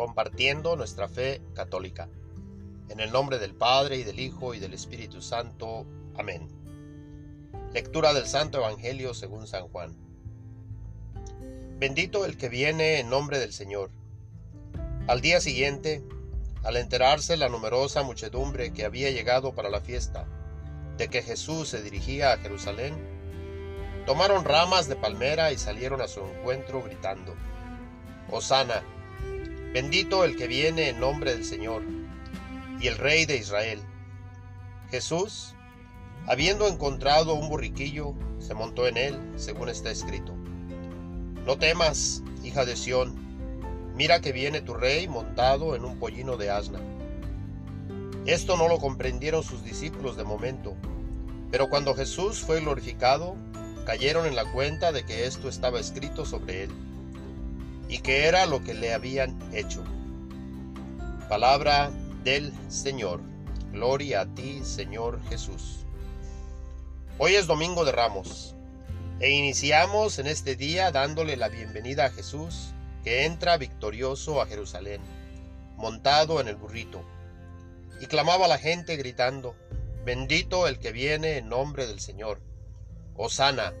compartiendo nuestra fe católica. En el nombre del Padre y del Hijo y del Espíritu Santo. Amén. Lectura del Santo Evangelio según San Juan. Bendito el que viene en nombre del Señor. Al día siguiente, al enterarse la numerosa muchedumbre que había llegado para la fiesta, de que Jesús se dirigía a Jerusalén, tomaron ramas de palmera y salieron a su encuentro gritando, Hosana, bendito el que viene en nombre del Señor, y el Rey de Israel. Jesús, habiendo encontrado un borriquillo, se montó en él, según está escrito. No temas, hija de Sión, mira que viene tu rey montado en un pollino de asna. Esto no lo comprendieron sus discípulos de momento, pero cuando Jesús fue glorificado, cayeron en la cuenta de que esto estaba escrito sobre él y que era lo que le habían hecho. Palabra del Señor. Gloria a ti, Señor Jesús. Hoy es Domingo de Ramos e iniciamos en este día dándole la bienvenida a Jesús que entra victorioso a Jerusalén, montado en el burrito, y clamaba a la gente gritando, Bendito el que viene en nombre del Señor. Osana.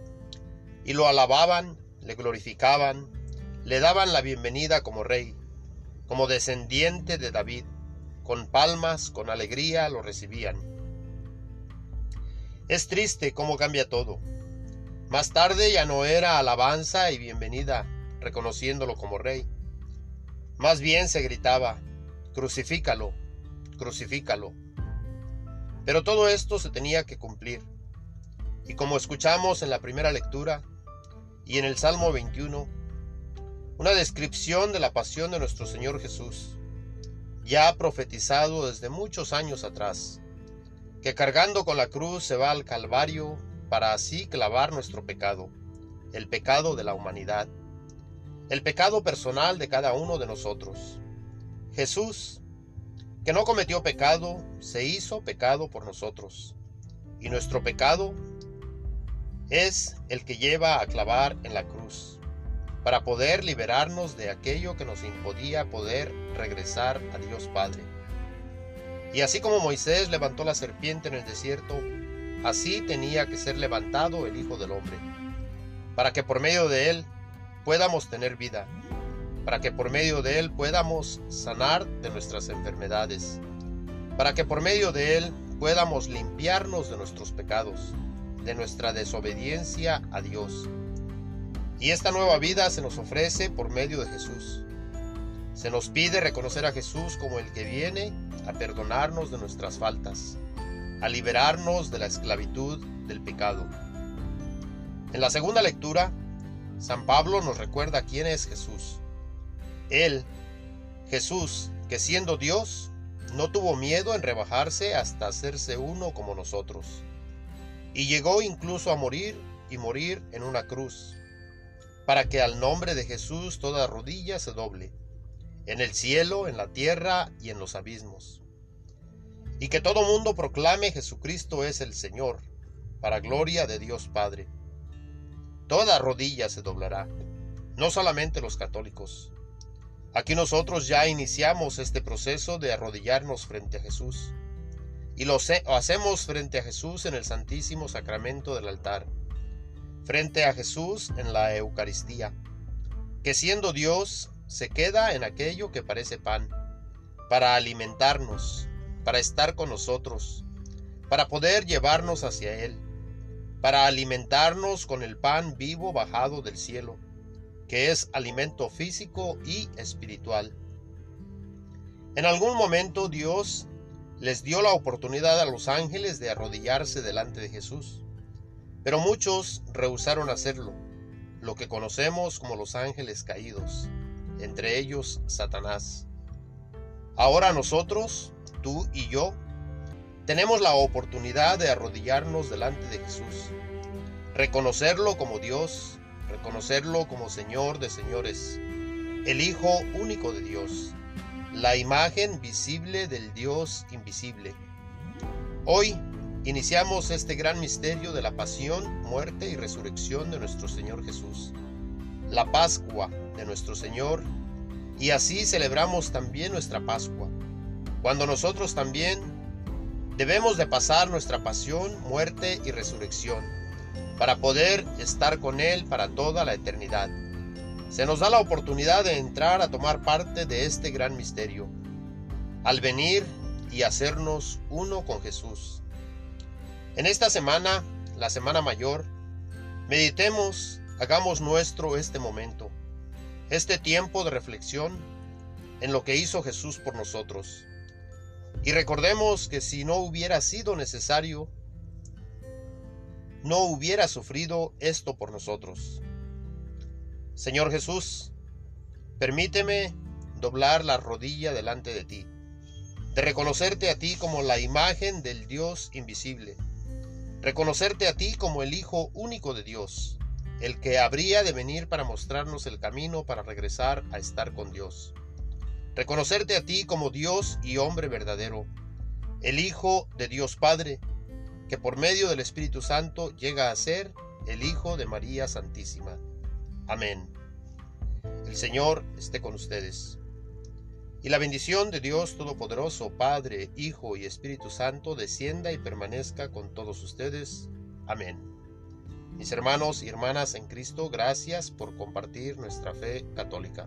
Y lo alababan, le glorificaban, le daban la bienvenida como rey, como descendiente de David, con palmas, con alegría lo recibían. Es triste cómo cambia todo. Más tarde ya no era alabanza y bienvenida, reconociéndolo como rey. Más bien se gritaba, crucifícalo, crucifícalo. Pero todo esto se tenía que cumplir. Y como escuchamos en la primera lectura y en el Salmo 21, una descripción de la pasión de nuestro Señor Jesús, ya profetizado desde muchos años atrás, que cargando con la cruz se va al Calvario para así clavar nuestro pecado, el pecado de la humanidad, el pecado personal de cada uno de nosotros. Jesús, que no cometió pecado, se hizo pecado por nosotros, y nuestro pecado es el que lleva a clavar en la cruz, para poder liberarnos de aquello que nos impedía poder regresar a Dios Padre. Y así como Moisés levantó la serpiente en el desierto, así tenía que ser levantado el Hijo del Hombre, para que por medio de él podamos tener vida, para que por medio de él podamos sanar de nuestras enfermedades, para que por medio de él podamos limpiarnos de nuestros pecados de nuestra desobediencia a Dios. Y esta nueva vida se nos ofrece por medio de Jesús. Se nos pide reconocer a Jesús como el que viene a perdonarnos de nuestras faltas, a liberarnos de la esclavitud del pecado. En la segunda lectura, San Pablo nos recuerda quién es Jesús. Él, Jesús, que siendo Dios, no tuvo miedo en rebajarse hasta hacerse uno como nosotros y llegó incluso a morir y morir en una cruz, para que al nombre de Jesús toda rodilla se doble, en el cielo, en la tierra y en los abismos, y que todo mundo proclame Jesucristo es el Señor, para gloria de Dios Padre. Toda rodilla se doblará, no solamente los católicos. Aquí nosotros ya iniciamos este proceso de arrodillarnos frente a Jesús y lo hacemos frente a Jesús en el Santísimo Sacramento del altar, frente a Jesús en la Eucaristía, que siendo Dios se queda en aquello que parece pan, para alimentarnos, para estar con nosotros, para poder llevarnos hacia Él, para alimentarnos con el pan vivo bajado del cielo, que es alimento físico y espiritual. En algún momento Dios les dio la oportunidad a los ángeles de arrodillarse delante de Jesús. Pero muchos rehusaron hacerlo, lo que conocemos como los ángeles caídos, entre ellos Satanás. Ahora nosotros, tú y yo, tenemos la oportunidad de arrodillarnos delante de Jesús, reconocerlo como Dios, reconocerlo como Señor de señores, el Hijo único de Dios la imagen visible del Dios invisible. Hoy iniciamos este gran misterio de la pasión, muerte y resurrección de nuestro Señor Jesús, la Pascua de nuestro Señor Y así celebramos también nuestra Pascua, cuando nosotros también debemos de pasar nuestra pasión, muerte y resurrección, para poder estar con Él para toda la eternidad. Se nos da la oportunidad de entrar a tomar parte de este gran misterio, al venir y hacernos uno con Jesús. En esta semana, la Semana Mayor, meditemos, hagamos nuestro este momento, este tiempo de reflexión en lo que hizo Jesús por nosotros. Y recordemos que si no hubiera sido necesario, no hubiera sufrido esto por nosotros. Señor Jesús, permíteme doblar la rodilla delante de ti, de reconocerte a ti como la imagen del Dios invisible, reconocerte a ti como el Hijo único de Dios, el que habría de venir para mostrarnos el camino para regresar a estar con Dios. Reconocerte a ti como Dios y hombre verdadero, el Hijo de Dios Padre, que por medio del Espíritu Santo llega a ser el Hijo de María Santísima. Amén. El Señor esté con ustedes. Y la bendición de Dios Todopoderoso, Padre, Hijo y Espíritu Santo, descienda y permanezca con todos ustedes. Amén. Mis hermanos y hermanas en Cristo, gracias por compartir nuestra fe católica.